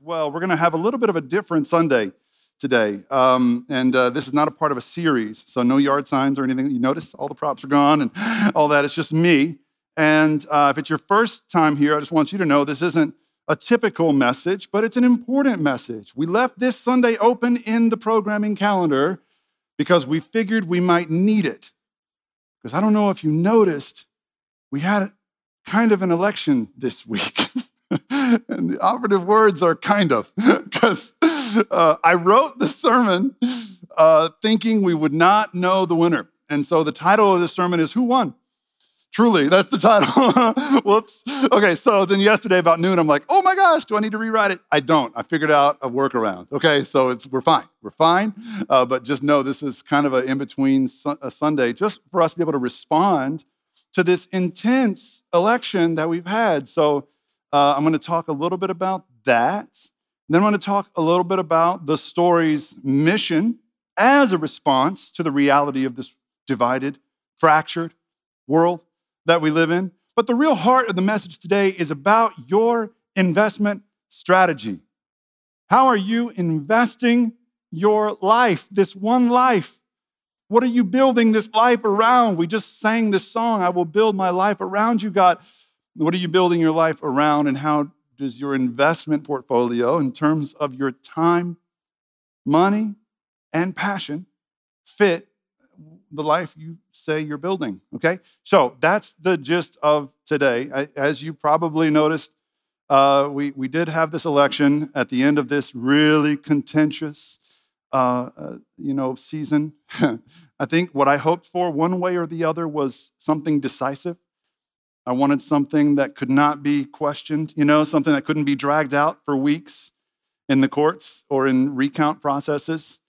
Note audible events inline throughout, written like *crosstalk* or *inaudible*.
well. We're going to have a little bit of a different Sunday today. Um, and uh, this is not a part of a series, so no yard signs or anything. You notice all the props are gone and *laughs* all that. It's just me. And uh, if it's your first time here, I just want you to know this isn't a typical message, but it's an important message. We left this Sunday open in the programming calendar because we figured we might need it. Because I don't know if you noticed, we had kind of an election this *laughs* week. *laughs* and the operative words are kind of, *laughs* because uh, I wrote the sermon uh, thinking we would not know the winner. And so the title of the sermon is Who Won? Truly, that's the title. *laughs* Whoops. Okay, so then yesterday about noon, I'm like, oh my gosh, do I need to rewrite it? I don't. I figured out a workaround. Okay, so it's we're fine. We're fine. Uh, but just know this is kind of an in between su- Sunday, just for us to be able to respond to this intense election that we've had. So uh, I'm going to talk a little bit about that. Then I'm going to talk a little bit about the story's mission as a response to the reality of this divided, fractured world that we live in. But the real heart of the message today is about your investment strategy. How are you investing your life, this one life? What are you building this life around? We just sang this song, I will build my life around you, God. What are you building your life around, and how does your investment portfolio, in terms of your time, money, and passion, fit the life you say you're building. Okay? So that's the gist of today. As you probably noticed, uh, we, we did have this election at the end of this really contentious uh, uh, you know, season. *laughs* I think what I hoped for, one way or the other, was something decisive. I wanted something that could not be questioned, you know, something that couldn't be dragged out for weeks in the courts or in recount processes.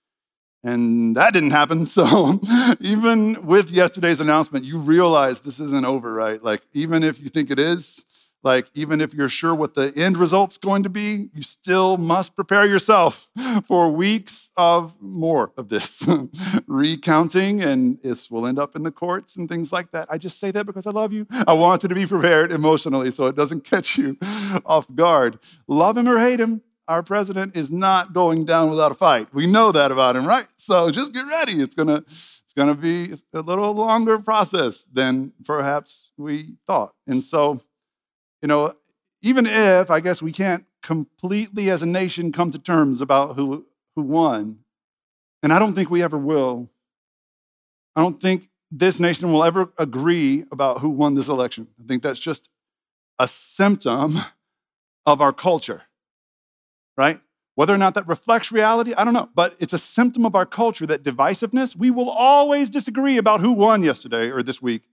And that didn't happen. *laughs* So even with yesterday's announcement, you realize this isn't over, right? Like, even if you think it is, like, even if you're sure what the end result's going to be, you still must prepare yourself *laughs* for weeks of more of this *laughs* recounting, and this will end up in the courts and things like that. I just say that because I love you. I want you to be prepared emotionally so it doesn't catch you *laughs* off guard. Love him or hate him, our president is not going down without a fight. We know that about him, right? So just get ready. It's gonna it's gonna be a little longer process than perhaps we thought. And so, you know, even if I guess we can't completely as a nation come to terms about who who won, and I don't think we ever will. I don't think this nation will ever agree about who won this election. I think that's just a symptom of our culture right? Whether or not that reflects reality, I don't know. But it's a symptom of our culture that divisiveness, we will always disagree about who won yesterday or this week.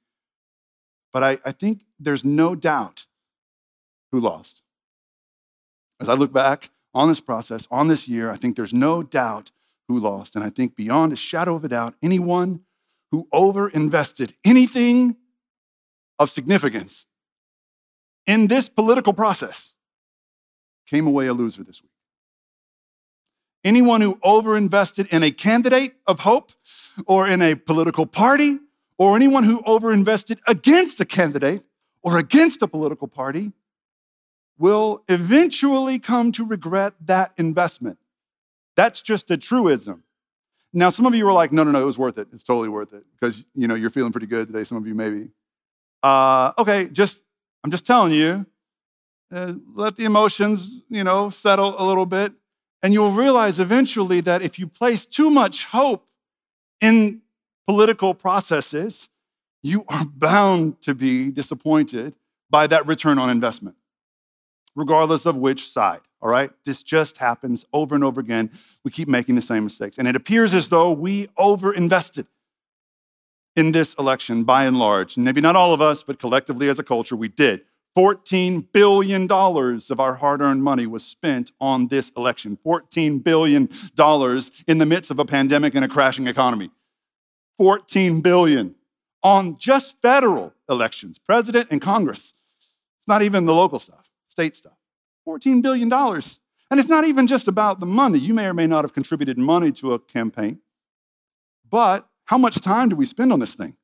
But I, I think there's no doubt who lost. As I look back on this process, on this year, I think there's no doubt who lost. And I think beyond a shadow of a doubt, anyone who overinvested anything of significance in this political process came away a loser this week. Anyone who overinvested in a candidate of hope or in a political party or anyone who overinvested against a candidate or against a political party will eventually come to regret that investment. That's just a truism. Now, some of you are like, no, no, no, it was worth it. It's totally worth it because you know you're feeling pretty good today. Some of you maybe. Uh, okay, just I'm just telling you. Uh, let the emotions, you know, settle a little bit. And you'll realize eventually that if you place too much hope in political processes, you are bound to be disappointed by that return on investment, regardless of which side. All right? This just happens over and over again. We keep making the same mistakes. And it appears as though we overinvested in this election by and large. Maybe not all of us, but collectively as a culture, we did. $14 billion of our hard earned money was spent on this election. $14 billion in the midst of a pandemic and a crashing economy. 14 billion on just federal elections, president and Congress. It's not even the local stuff, state stuff. $14 billion. And it's not even just about the money. You may or may not have contributed money to a campaign, but how much time do we spend on this thing?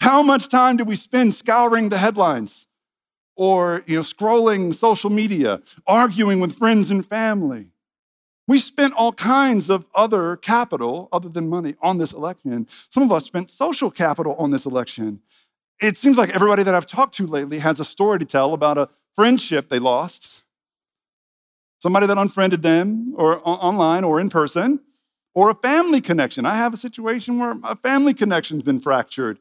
How much time do we spend scouring the headlines? or you know, scrolling social media, arguing with friends and family. We spent all kinds of other capital, other than money, on this election. Some of us spent social capital on this election. It seems like everybody that I've talked to lately has a story to tell about a friendship they lost, somebody that unfriended them, or online or in person, or a family connection. I have a situation where a family connection's been fractured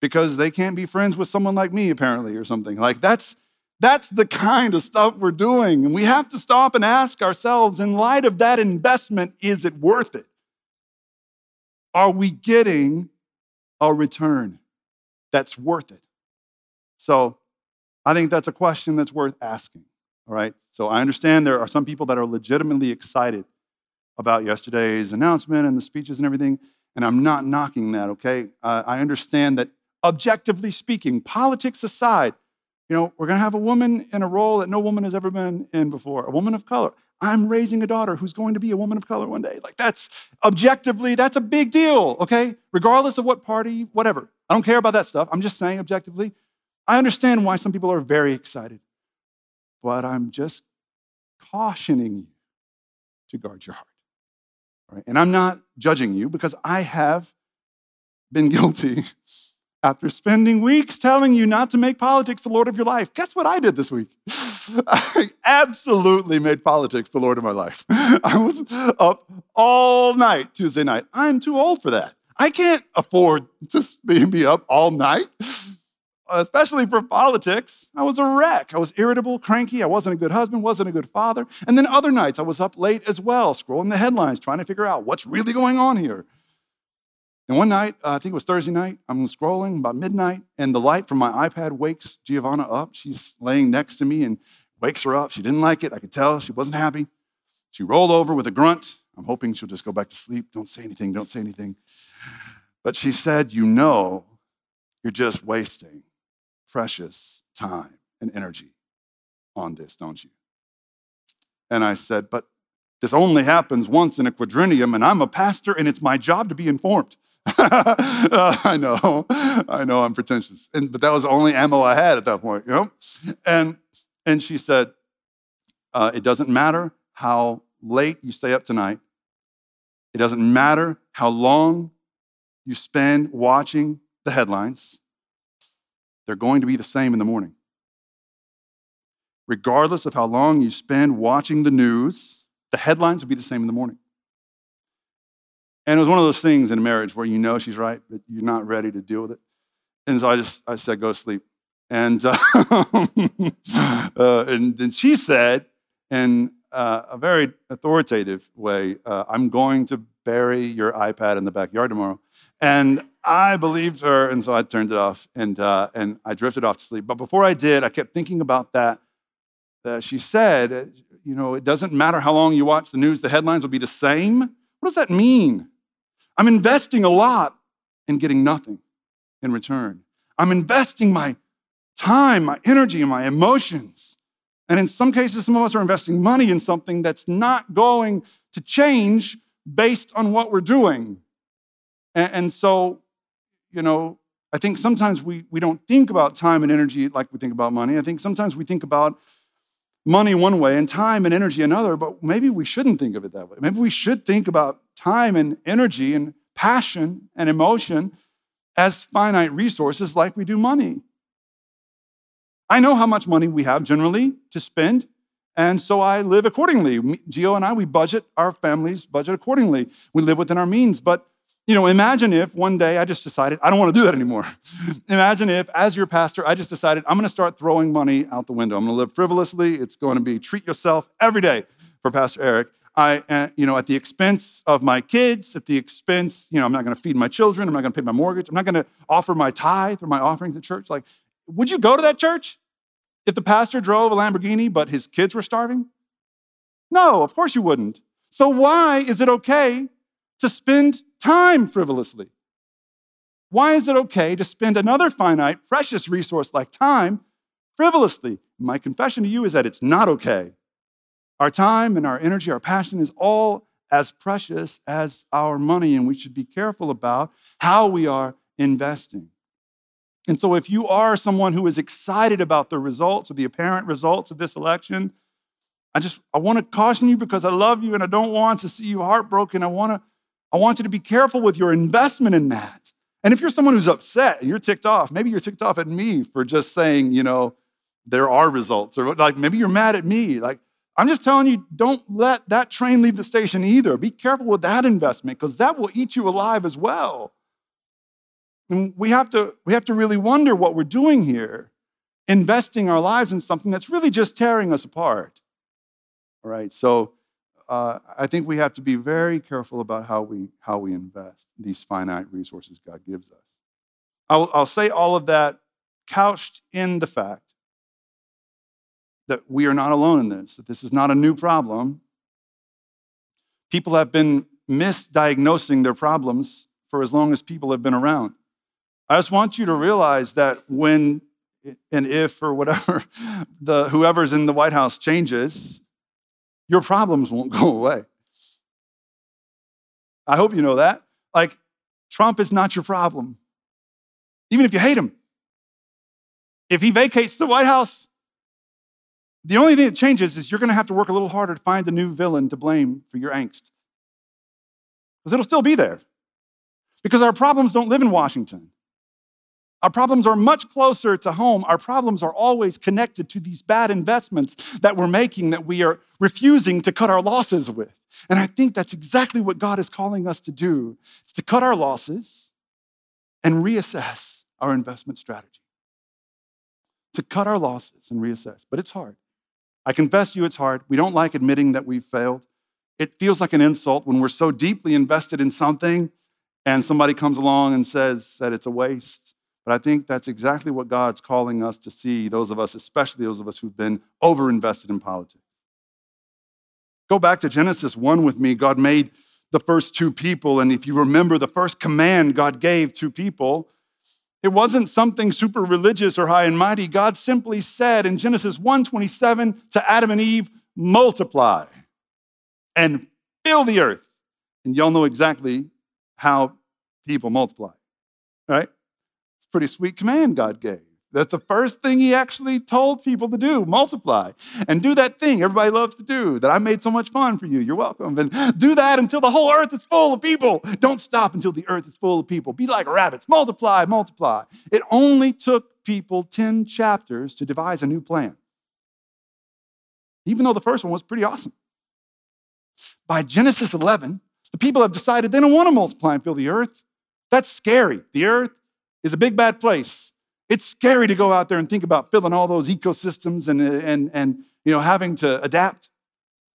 because they can't be friends with someone like me, apparently, or something. Like that's that's the kind of stuff we're doing. And we have to stop and ask ourselves, in light of that investment, is it worth it? Are we getting a return that's worth it? So I think that's a question that's worth asking. All right. So I understand there are some people that are legitimately excited about yesterday's announcement and the speeches and everything. And I'm not knocking that, okay? Uh, I understand that objectively speaking, politics aside, you know, we're going to have a woman in a role that no woman has ever been in before, a woman of color. I'm raising a daughter who's going to be a woman of color one day. Like, that's objectively, that's a big deal, okay? Regardless of what party, whatever. I don't care about that stuff. I'm just saying objectively. I understand why some people are very excited, but I'm just cautioning you to guard your heart. Right? And I'm not judging you because I have been *laughs* guilty after spending weeks telling you not to make politics the Lord of your life. Guess what I did this week? *laughs* I absolutely made politics the Lord of my life. *laughs* I was up all night Tuesday night. I'm too old for that. I can't afford to be up all night, especially for politics. I was a wreck. I was irritable, cranky. I wasn't a good husband, wasn't a good father. And then other nights I was up late as well, scrolling the headlines, trying to figure out what's really going on here. And one night, uh, I think it was Thursday night, I'm scrolling about midnight, and the light from my iPad wakes Giovanna up. She's laying next to me and wakes her up. She didn't like it. I could tell she wasn't happy. She rolled over with a grunt. I'm hoping she'll just go back to sleep. Don't say anything, don't say anything. But she said, You know, you're just wasting precious time and energy on this, don't you? And I said, But this only happens once in a quadrennium, and I'm a pastor, and it's my job to be informed uh, *laughs* I know, I know, I'm pretentious, and but that was the only ammo I had at that point, you know. And and she said, uh, "It doesn't matter how late you stay up tonight. It doesn't matter how long you spend watching the headlines. They're going to be the same in the morning. Regardless of how long you spend watching the news, the headlines will be the same in the morning." And it was one of those things in marriage where you know she's right, but you're not ready to deal with it. And so I just I said, go sleep. And uh, *laughs* uh, and then she said, in uh, a very authoritative way, uh, I'm going to bury your iPad in the backyard tomorrow. And I believed her, and so I turned it off and uh, and I drifted off to sleep. But before I did, I kept thinking about that. That she said, you know, it doesn't matter how long you watch the news, the headlines will be the same. What does that mean? I'm investing a lot and getting nothing in return. I'm investing my time, my energy, and my emotions. And in some cases, some of us are investing money in something that's not going to change based on what we're doing. And, and, so, you know, I think sometimes we, we don't think about time and energy like we think about money. I think sometimes we think about money one way and time and energy another, but maybe we shouldn't think of it that way. Maybe we should think about time and energy and passion and emotion as finite resources like we do money. I know how much money we have generally to spend, and so I live accordingly. Gio and I, we budget our families, budget accordingly. We live within our means, but you know, imagine if one day I just decided I don't want to do that anymore. *laughs* imagine if, as your pastor, I just decided I'm going to start throwing money out the window. I'm going to live frivolously. It's going to be treat yourself every day for Pastor Eric. I, uh, you know, at the expense of my kids, at the expense, you know, I'm not going to feed my children. I'm not going to pay my mortgage. I'm not going to offer my tithe or my offering to church. Like, would you go to that church if the pastor drove a Lamborghini but his kids were starving? No, of course you wouldn't. So why is it okay to spend time frivolously? Why is it okay to spend another finite, precious resource like time frivolously? My confession to you is that it's not okay. Our time and our energy, our passion is all as precious as our money, and we should be careful about how we are investing. And so, if you are someone who is excited about the results or the apparent results of this election, I just I want to caution you because I love you and I don't want to see you heartbroken. I want to I want you to be careful with your investment in that. And if you're someone who's upset and you're ticked off, maybe you're ticked off at me for just saying, you know, there are results, or like maybe you're mad at me. Like I'm just telling you, don't let that train leave the station either. Be careful with that investment because that will eat you alive as well. And we have to, we have to really wonder what we're doing here, investing our lives in something that's really just tearing us apart. All right, so uh, I think we have to be very careful about how we, how we invest these finite resources God gives us. I'll, I'll say all of that couched in the fact that we are not alone in this, that this is not a new problem. People have been misdiagnosing their problems for as long as people have been around. I just want you to realize that when and if or whatever *laughs* the whoever's in the White House changes, your problems won't *laughs* go away. I hope you know that. Like Trump is not your problem. Even if you hate him. If he vacates the White House, the only thing that changes is you're going to have to work a little harder to find a new villain to blame for your angst. Because it'll still be there. Because our problems don't live in Washington. Our problems are much closer to home. Our problems are always connected to these bad investments that we're making that we are refusing to cut our losses with. And I think that's exactly what God is calling us to do. It's to cut our losses and reassess our investment strategy. To cut our losses and reassess. But it's hard. I confess to you it's hard. We don't like admitting that we've failed. It feels like an insult when we're so deeply invested in something and somebody comes along and says that it's a waste but I think that's exactly what God's calling us to see, those of us, especially those of us who've been overinvested in politics. Go back to Genesis 1 with me. God made the first two people. And if you remember the first command God gave to people, it wasn't something super religious or high and mighty. God simply said in Genesis 1:27 to Adam and Eve, multiply and fill the earth. And y'all know exactly how people multiply, right? Pretty sweet command God gave. That's the first thing he actually told people to do multiply and do that thing everybody loves to do that I made so much fun for you. You're welcome. And do that until the whole earth is full of people. Don't stop until the earth is full of people. Be like rabbits, multiply, multiply. It only took people 10 chapters to devise a new plan, even though the first one was pretty awesome. By Genesis 11, the people have decided they don't want to multiply and fill the earth. That's scary. The earth is a big bad place. It's scary to go out there and think about filling all those ecosystems and, and, and you know, having to adapt.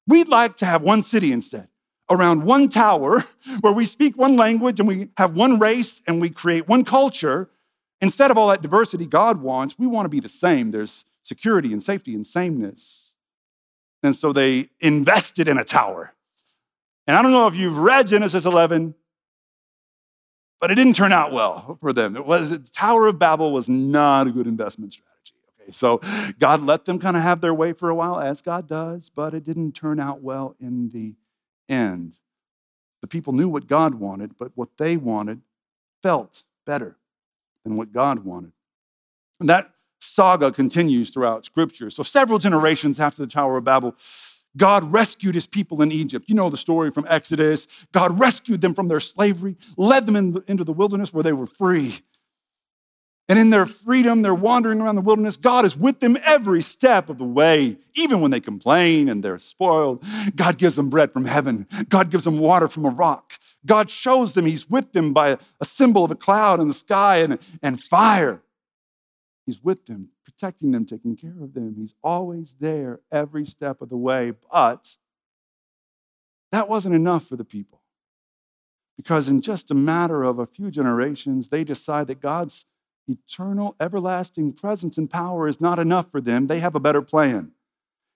We'd like to have one city instead, around one tower *laughs* where we speak one language and we have one race and we create one culture. Instead of all that diversity God wants, we want to be the same. There's security and safety and sameness. And so they invested in a tower. And I don't know if you've read Genesis 11, but it didn't turn out well for them. It was the Tower of Babel was not a good investment strategy. Okay, so God let them kind of have their way for a while, as God does, but it didn't turn out well in the end. The people knew what God wanted, but what they wanted felt better than what God wanted. And that saga continues throughout Scripture. So, several generations after the Tower of Babel, God rescued his people in Egypt. You know the story from Exodus. God rescued them from their slavery, led them in the, into the wilderness where they were free. And in their freedom, they're wandering around the wilderness. God is with them every step of the way, even when they complain and they're spoiled. God gives them bread from heaven. God gives them water from a rock. God shows them He's with them by a symbol of a cloud in the sky and, and fire. He's with them protecting them, taking care of them. He's always there every step of the way. But that wasn't enough for the people. Because in just a matter of a few generations, they decide that God's eternal, everlasting presence and power is not enough for them. They have a better plan.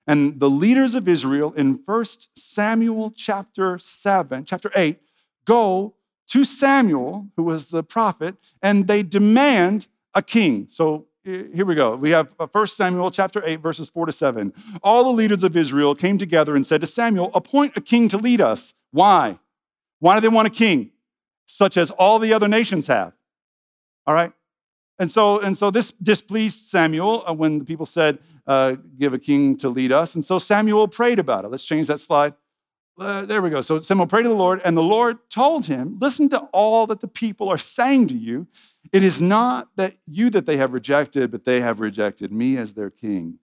And the leaders of Israel in 1 Samuel chapter 7, chapter 8, go to Samuel, who was the prophet, and they demand a king. So here we go. We have 1 uh, Samuel chapter 8, verses 4 to 7. All the leaders of Israel came together and said to Samuel, Appoint a king to lead us. Why? Why do they want a king? Such as all the other nations have. All right? And so, and so this displeased Samuel uh, when the people said, uh, Give a king to lead us. And so Samuel prayed about it. Let's change that slide. Uh, there we go. So Samuel prayed to the Lord, and the Lord told him, Listen to all that the people are saying to you. It is not that you that they have rejected, but they have rejected me as their king.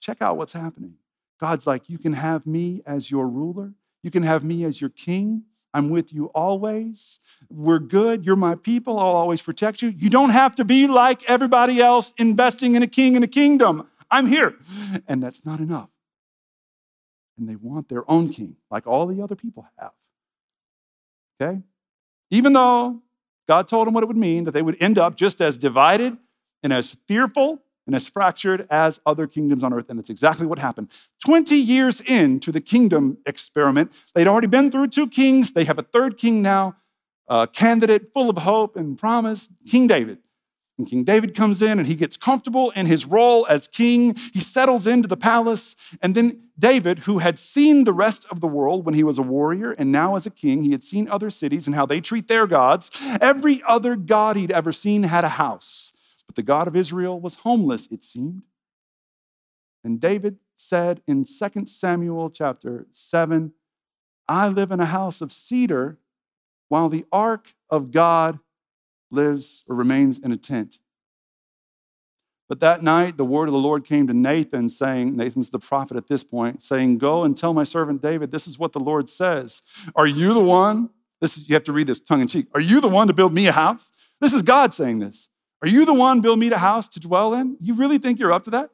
Check out what's happening. God's like, You can have me as your ruler, you can have me as your king. I'm with you always. We're good. You're my people. I'll always protect you. You don't have to be like everybody else investing in a king and a kingdom. I'm here. And that's not enough. And they want their own king, like all the other people have. Okay? Even though God told them what it would mean, that they would end up just as divided and as fearful and as fractured as other kingdoms on earth. And that's exactly what happened. 20 years into the kingdom experiment, they'd already been through two kings. They have a third king now, a candidate full of hope and promise, King David. And King David comes in and he gets comfortable in his role as king. He settles into the palace. And then David, who had seen the rest of the world when he was a warrior and now as a king, he had seen other cities and how they treat their gods. Every other god he'd ever seen had a house. But the God of Israel was homeless, it seemed. And David said in 2 Samuel chapter 7, I live in a house of cedar while the ark of God lives or remains in a tent. But that night, the word of the Lord came to Nathan, saying, Nathan's the prophet at this point, saying, Go and tell my servant David, this is what the Lord says. Are you the one? This is, you have to read this tongue in cheek. Are you the one to build me a house? This is God saying this. Are you the one build me a house to dwell in? You really think you're up to that?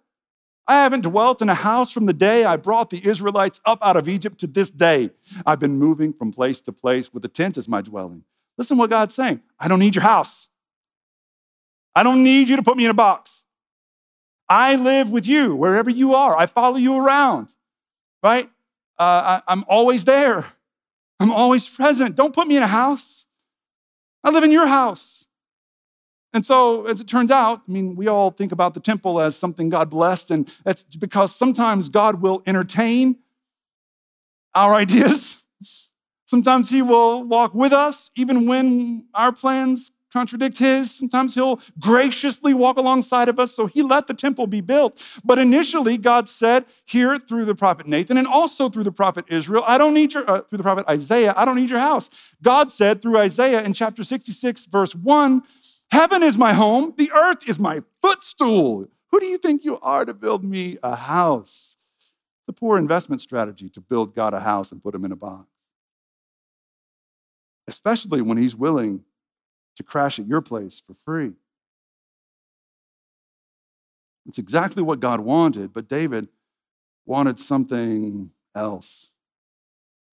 I haven't dwelt in a house from the day I brought the Israelites up out of Egypt to this day. I've been moving from place to place with the tent as my dwelling. Listen to what God's saying. I don't need your house. I don't need you to put me in a box. I live with you wherever you are. I follow you around, right? Uh, I, I'm always there. I'm always present. Don't put me in a house. I live in your house. And so, as it turns out, I mean, we all think about the temple as something God blessed, and that's because sometimes God will entertain our *laughs* ideas. Sometimes He will walk with us, even when our plans contradict His. Sometimes He'll graciously walk alongside of us. So He let the temple be built. But initially, God said here through the prophet Nathan and also through the prophet Israel, I don't need your, uh, through the prophet Isaiah, I don't need your house. God said through Isaiah in chapter 66, verse 1, Heaven is my home, the earth is my footstool. Who do you think you are to build me a house? It's a poor investment strategy to build God a house and put him in a box. Especially when he's willing to crash at your place for free. It's exactly what God wanted, but David wanted something else.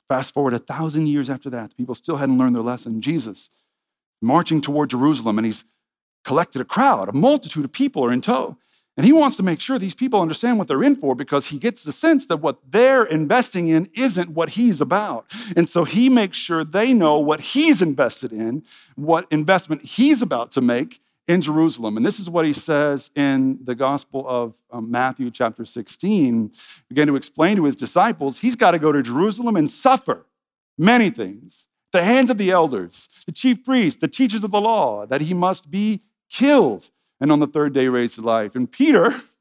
Fast forward a thousand years after that, people still hadn't learned their lesson. Jesus marching toward Jerusalem, and he's collected a crowd, a multitude of people are in tow. And he wants to make sure these people understand what they're in for because he gets the sense that what they're investing in isn't what he's about. And so he makes sure they know what he's invested in, what investment he's about to make in Jerusalem. And this is what he says in the Gospel of um, Matthew, chapter 16. Again, to explain to his disciples, he's got to go to Jerusalem and suffer many things the hands of the elders, the chief priests, the teachers of the law, that he must be killed and on the third day raised to life. And Peter, *laughs*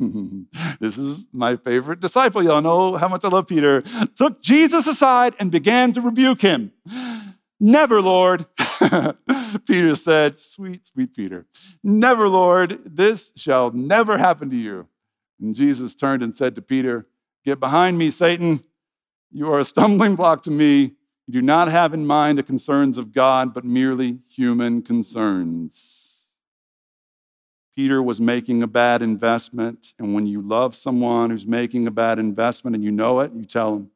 this is my favorite disciple, y'all know how much I love Peter, took Jesus aside and began to rebuke him. Never, Lord. *laughs* Peter said, Sweet, sweet Peter, never, Lord, this shall never happen to you. And Jesus turned and said to Peter, Get behind me, Satan. You are a stumbling block to me. You do not have in mind the concerns of God, but merely human concerns. Peter was making a bad investment, and when you love someone who's making a bad investment and you know it, you tell him.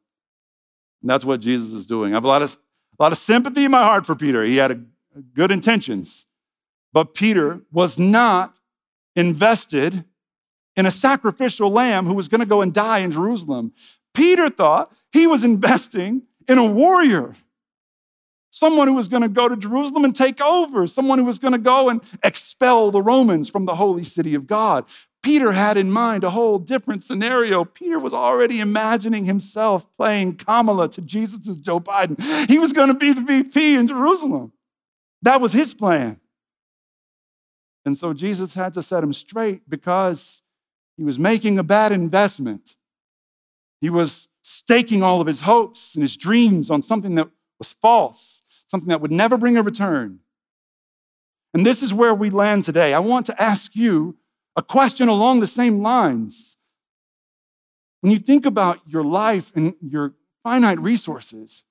And that's what Jesus is doing. I have a lot of, a lot of sympathy in my heart for Peter. He had a, good intentions, but Peter was not invested in a sacrificial lamb who was going to go and die in Jerusalem. Peter thought he was investing in a warrior, someone who was going to go to Jerusalem and take over, someone who was going to go and expel the Romans from the holy city of God. Peter had in mind a whole different scenario. Peter was already imagining himself playing Kamala to Jesus' Joe Biden. He was going to be the VP in Jerusalem. That was his plan. And so Jesus had to set him straight because he was making a bad investment. He was staking all of his hopes and his dreams on something that was false, something that would never bring a return. And this is where we land today. I want to ask you a question along the same lines. When you think about your life and your finite resources,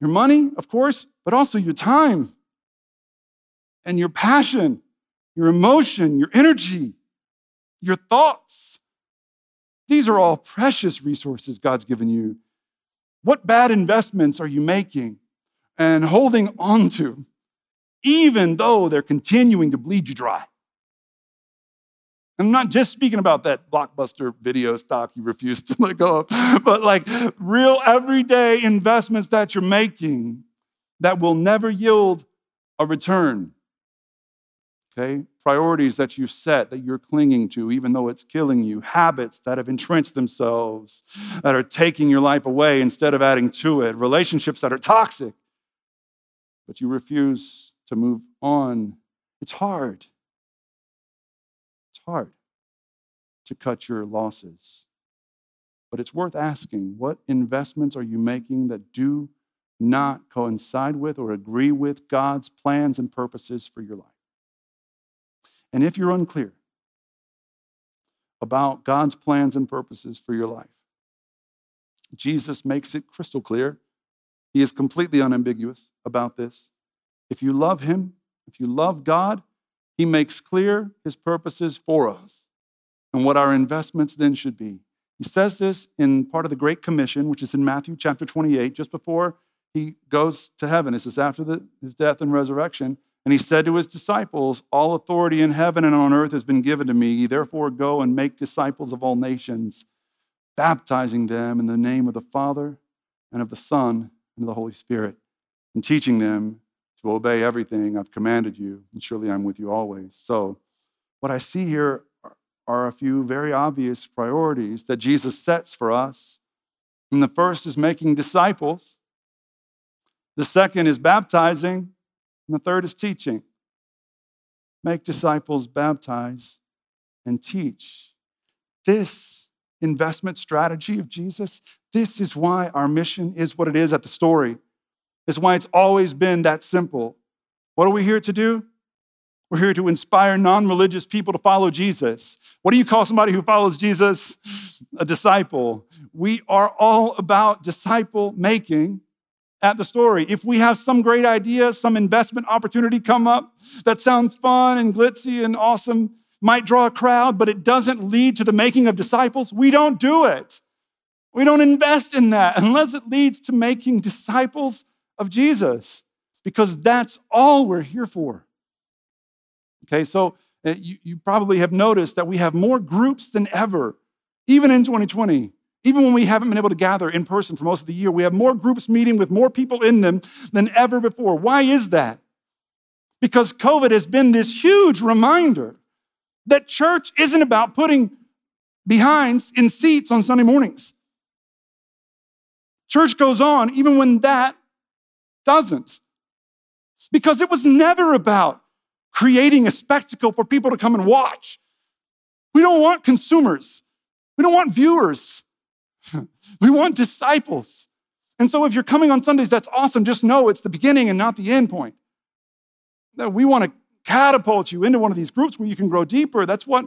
your money, of course, but also your time and your passion, your emotion, your energy, your thoughts. These are all precious resources God's given you. What bad investments are you making and holding on to, even though they're continuing to bleed you dry? I'm not just speaking about that blockbuster video stock you refuse to *laughs* let go of, but like real everyday investments that you're making that will never yield a return. Okay? Priorities that you've set that you're clinging to, even though it's killing you. Habits that have entrenched themselves, that are taking your life away instead of adding to it. Relationships that are toxic, but you refuse to move on. It's hard It's hard to cut your losses. But it's worth asking what investments are you making that do not coincide with or agree with God's plans and purposes for your life? And if you're unclear about God's plans and purposes for your life, Jesus makes it crystal clear. He is completely unambiguous about this. If you love Him, if you love God, he makes clear his purposes for us and what our investments then should be. He says this in part of the Great Commission, which is in Matthew chapter 28, just before he goes to heaven. This is after the, his death and resurrection. And he said to his disciples, All authority in heaven and on earth has been given to me. Therefore, go and make disciples of all nations, baptizing them in the name of the Father and of the Son and of the Holy Spirit, and teaching them to obey everything I've commanded you, and surely I'm with you always. So, what I see here are a few very obvious priorities that Jesus sets for us. And the first is making disciples, the second is baptizing, and the third is teaching. Make disciples, baptize, and teach. This investment strategy of Jesus, this is why our mission is what it is at the story. Is why it's always been that simple. What are we here to do? We're here to inspire non religious people to follow Jesus. What do you call somebody who follows Jesus? A disciple. We are all about disciple making at the story. If we have some great idea, some investment opportunity come up that sounds fun and glitzy and awesome, might draw a crowd, but it doesn't lead to the making of disciples, we don't do it. We don't invest in that unless it leads to making disciples of Jesus because that's all we're here for. Okay, so uh, you, you probably have noticed that we have more groups than ever, even in 2020. Even when we haven't been able to gather in person for most of the year, we have more groups meeting with more people in them than ever before. Why is that? Because COVID has been this huge reminder that church isn't about putting behinds in seats on Sunday mornings. Church goes on even when that doesn't. Because it was never about creating a spectacle for people to come and watch. We don't want consumers, we don't want viewers, *laughs* we want disciples. And so if you're coming on Sundays, that's awesome. Just know it's the beginning and not the end point. That we want to catapult you into one of these groups where you can grow deeper. That's what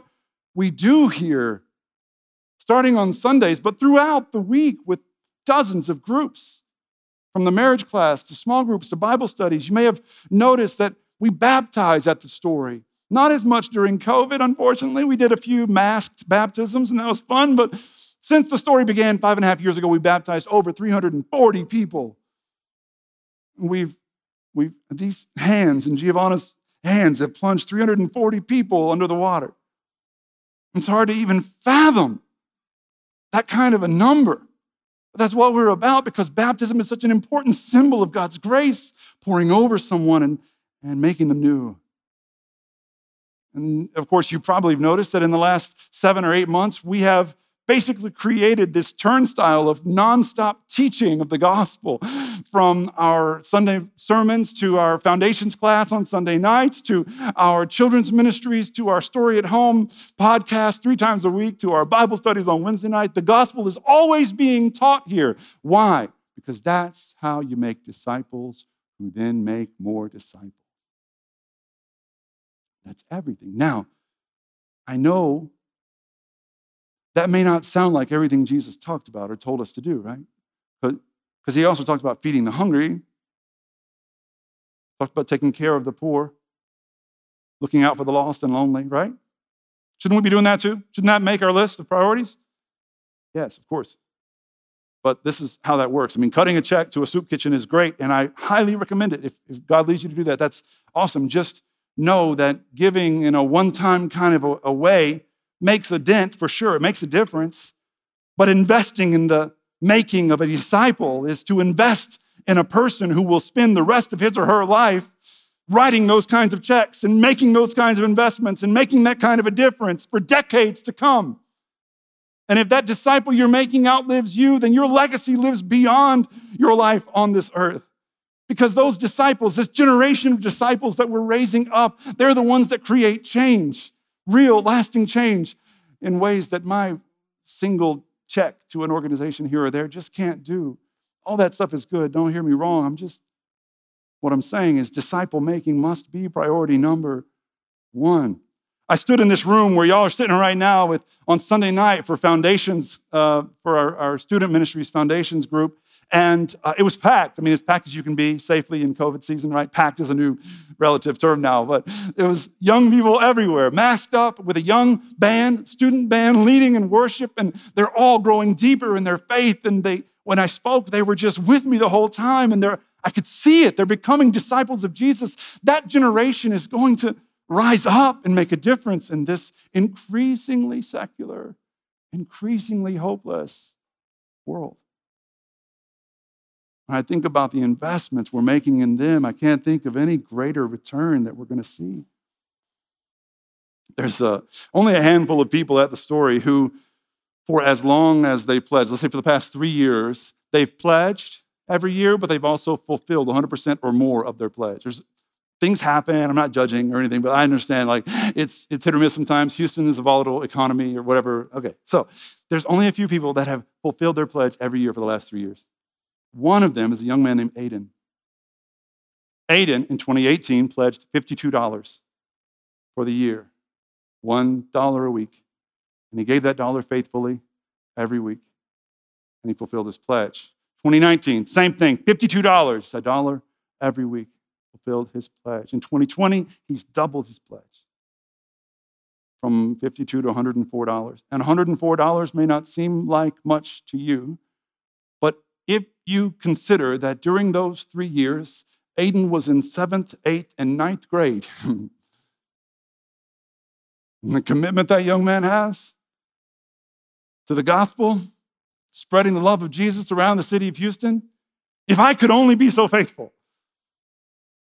we do here, starting on Sundays, but throughout the week with dozens of groups from the marriage class to small groups to Bible studies. You may have noticed that we baptize at the story. Not as much during COVID, unfortunately. We did a few masked baptisms, and that was fun. But since the story began five and a half years ago, we baptized over 340 people. We've, we've these hands and Giovanna's hands have plunged 340 people under the water. It's hard to even fathom that kind of a number. But that's what we're about because baptism is such an important symbol of God's grace pouring over someone and, and making them new. And of course, you probably have noticed that in the last seven or eight months, we have basically created this turnstile of nonstop teaching of the gospel from our Sunday sermons to our foundations class on Sunday nights to our children's ministries to our story at home podcast three times a week to our Bible studies on Wednesday night. The gospel is always being taught here. Why? Because that's how you make disciples who then make more disciples. That's everything. Now, I know that may not sound like everything Jesus talked about or told us to do, right? Because he also talked about feeding the hungry, talked about taking care of the poor, looking out for the lost and lonely, right? Shouldn't we be doing that too? Shouldn't that make our list of priorities? Yes, of course. But this is how that works. I mean, cutting a check to a soup kitchen is great, and I highly recommend it. If, if God leads you to do that, that's awesome. Just know that giving in a one time kind of a, a way makes a dent for sure, it makes a difference. But investing in the making of a disciple is to invest in a person who will spend the rest of his or her life writing those kinds of checks and making those kinds of investments and making that kind of a difference for decades to come. And if that disciple you're making outlives you, then your legacy lives beyond your life on this earth. Because those disciples, this generation of disciples that we're raising up, they're the ones that create change, real, lasting change in ways that my single check to an organization here or there just can't do. All that stuff is good. Don't hear me wrong. I'm just, what I'm saying is disciple making must be priority number one. I stood in this room where y'all are sitting right now with, on Sunday night for foundations, uh, for our, our, student ministries foundations group. And uh, it was packed. I mean, as packed as you can be safely in COVID season, right? Packed is a new relative term now, but it was young people everywhere, masked up with a young band, student band leading in worship. And they're all growing deeper in their faith. And they, when I spoke, they were just with me the whole time. And they're, I could see it. They're becoming disciples of Jesus. That generation is going to rise up and make a difference in this increasingly secular, increasingly hopeless world. When I think about the investments we're making in them, I can't think of any greater return that we're going to see. There's a, only a handful of people at the story who, for as long as they pledged, let's say for the past three years, they've pledged every year, but they've also fulfilled 100% or more of their pledge. There's things happen. I'm not judging or anything, but I understand like it's it's hit or miss sometimes. Houston is a volatile economy or whatever. Okay, so there's only a few people that have fulfilled their pledge every year for the last three years. One of them is a young man named Aiden. Aiden in 2018 pledged $52 for the year, one dollar a week, and he gave that dollar faithfully every week, and he fulfilled his pledge. 2019, same thing, $52, a dollar every week fulfilled his pledge. In 2020, he's doubled his pledge from $52 to $104. And $104 may not seem like much to you, but if you consider that during those three years, Aiden was in seventh, eighth, and ninth grade, and *laughs* the commitment that young man has to the gospel, spreading the love of Jesus around the city of Houston, if I could only be so faithful,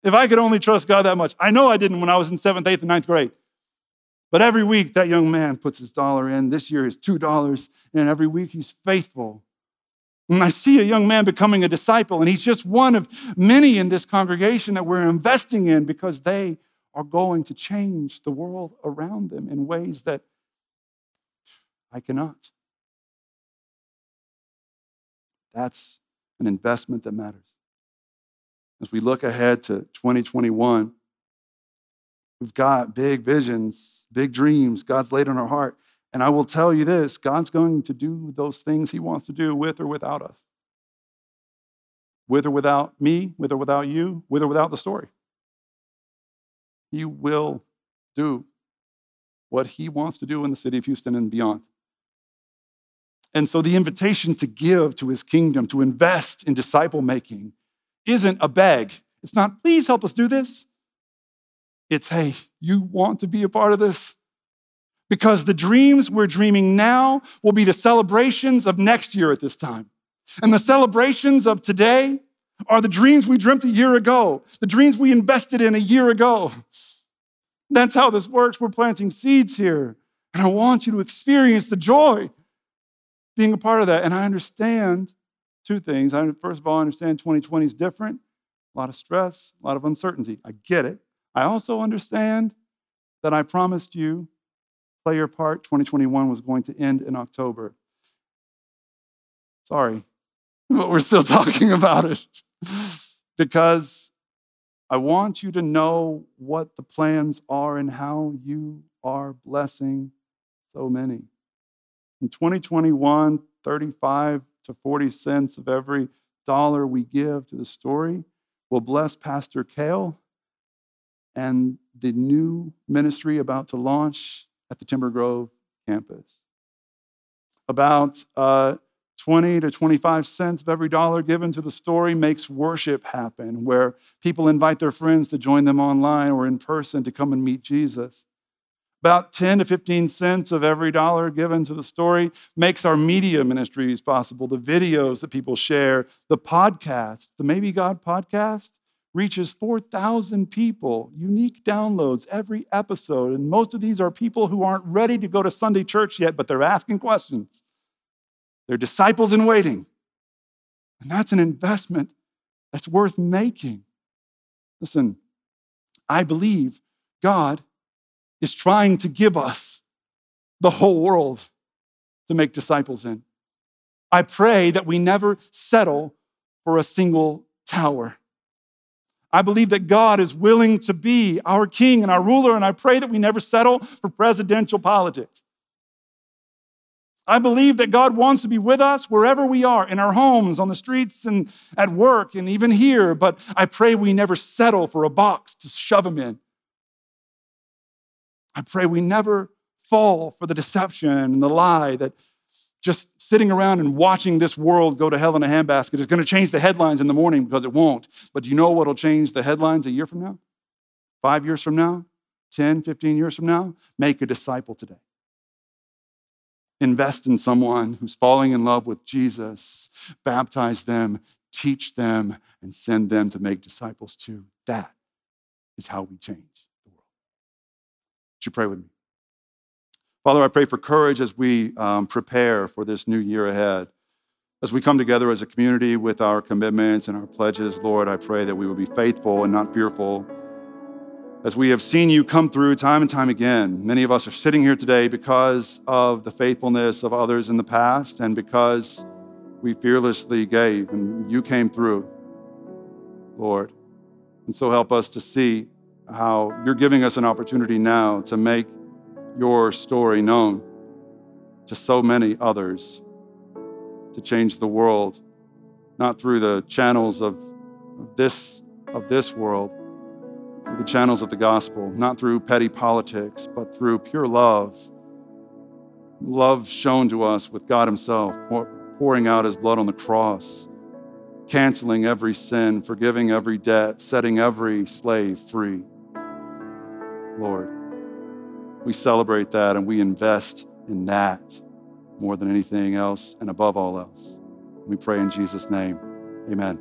if I could only trust God that much. I know I didn't when I was in seventh, eighth, and ninth grade. But every week, that young man puts his dollar in. This year is $2, and every week he's faithful. And I see a young man becoming a disciple, and he's just one of many in this congregation that we're investing in because they are going to change the world around them in ways that I cannot. That's an investment that matters as we look ahead to 2021, we've got big visions, big dreams God's laid on our heart. And I will tell you this God's going to do those things He wants to do with or without us. With or without me, with or without you, with or without the story. He will do what He wants to do in the city of Houston and beyond. And so the invitation to give to His kingdom, to invest in disciple making, isn't a beg. It's not, please help us do this. It's, hey, you want to be a part of this? Because the dreams we're dreaming now will be the celebrations of next year at this time. And the celebrations of today are the dreams we dreamt a year ago, the dreams we invested in a year ago. That's how this works. We're planting seeds here. And I want you to experience the joy being a part of that. And I understand two things. I, first of all, I understand 2020 is different, a lot of stress, a lot of uncertainty. I get it. I also understand that I promised you, play your part, 2021 was going to end in October. Sorry, *laughs* but we're still *laughs* talking about it because I want you to know what the plans are and how you are blessing so many. In 2021, 35 to 40 cents of every dollar we give to the story will bless Pastor Kale and the new ministry about to launch at the Timber Grove campus. About uh, 20 to 25 cents of every dollar given to the story makes worship happen, where people invite their friends to join them online or in person to come and meet Jesus. About 10 to 15 cents of every dollar given to the story makes our media ministries possible. The videos that people share, the podcast, the Maybe God podcast reaches 4,000 people, unique downloads every episode. And most of these are people who aren't ready to go to Sunday church yet, but they're asking questions. They're disciples in waiting. And that's an investment that's worth making. Listen, I believe God is trying to give us the whole world to make disciples in. I pray that we never settle for a single tower. I believe that God is willing to be our king and our ruler, and I pray that we never settle for presidential politics. I believe that God wants to be with us wherever we are, in our homes, on the streets, and at work, and even here, but I pray we never settle for a box to shove Him in. I pray we never fall for the deception and the lie that just sitting around and watching this world go to hell in a handbasket is going to change the headlines in the morning because it won't. But do you know what will change the headlines a year from now? Five years from now? 10, 15 years from now? Make a disciple today. Invest in someone who's falling in love with Jesus, baptize them, teach them, and send them to make disciples too. That is how we change. Would you pray with me? Father, I pray for courage as we um, prepare for this new year ahead. As we come together as a community with our commitments and our pledges, Lord, I pray that we will be faithful and not fearful. As we have seen you come through time and time again, many of us are sitting here today because of the faithfulness of others in the past and because we fearlessly gave and you came through, Lord. And so help us to see how you're giving us an opportunity now to make your story known to so many others, to change the world, not through the channels of this, of this world, through the channels of the gospel, not through petty politics, but through pure love. Love shown to us with God Himself, pouring out His blood on the cross, canceling every sin, forgiving every debt, setting every slave free. Lord. We celebrate that and we invest in that more than anything else and above all else. We pray in Jesus' name. Amen.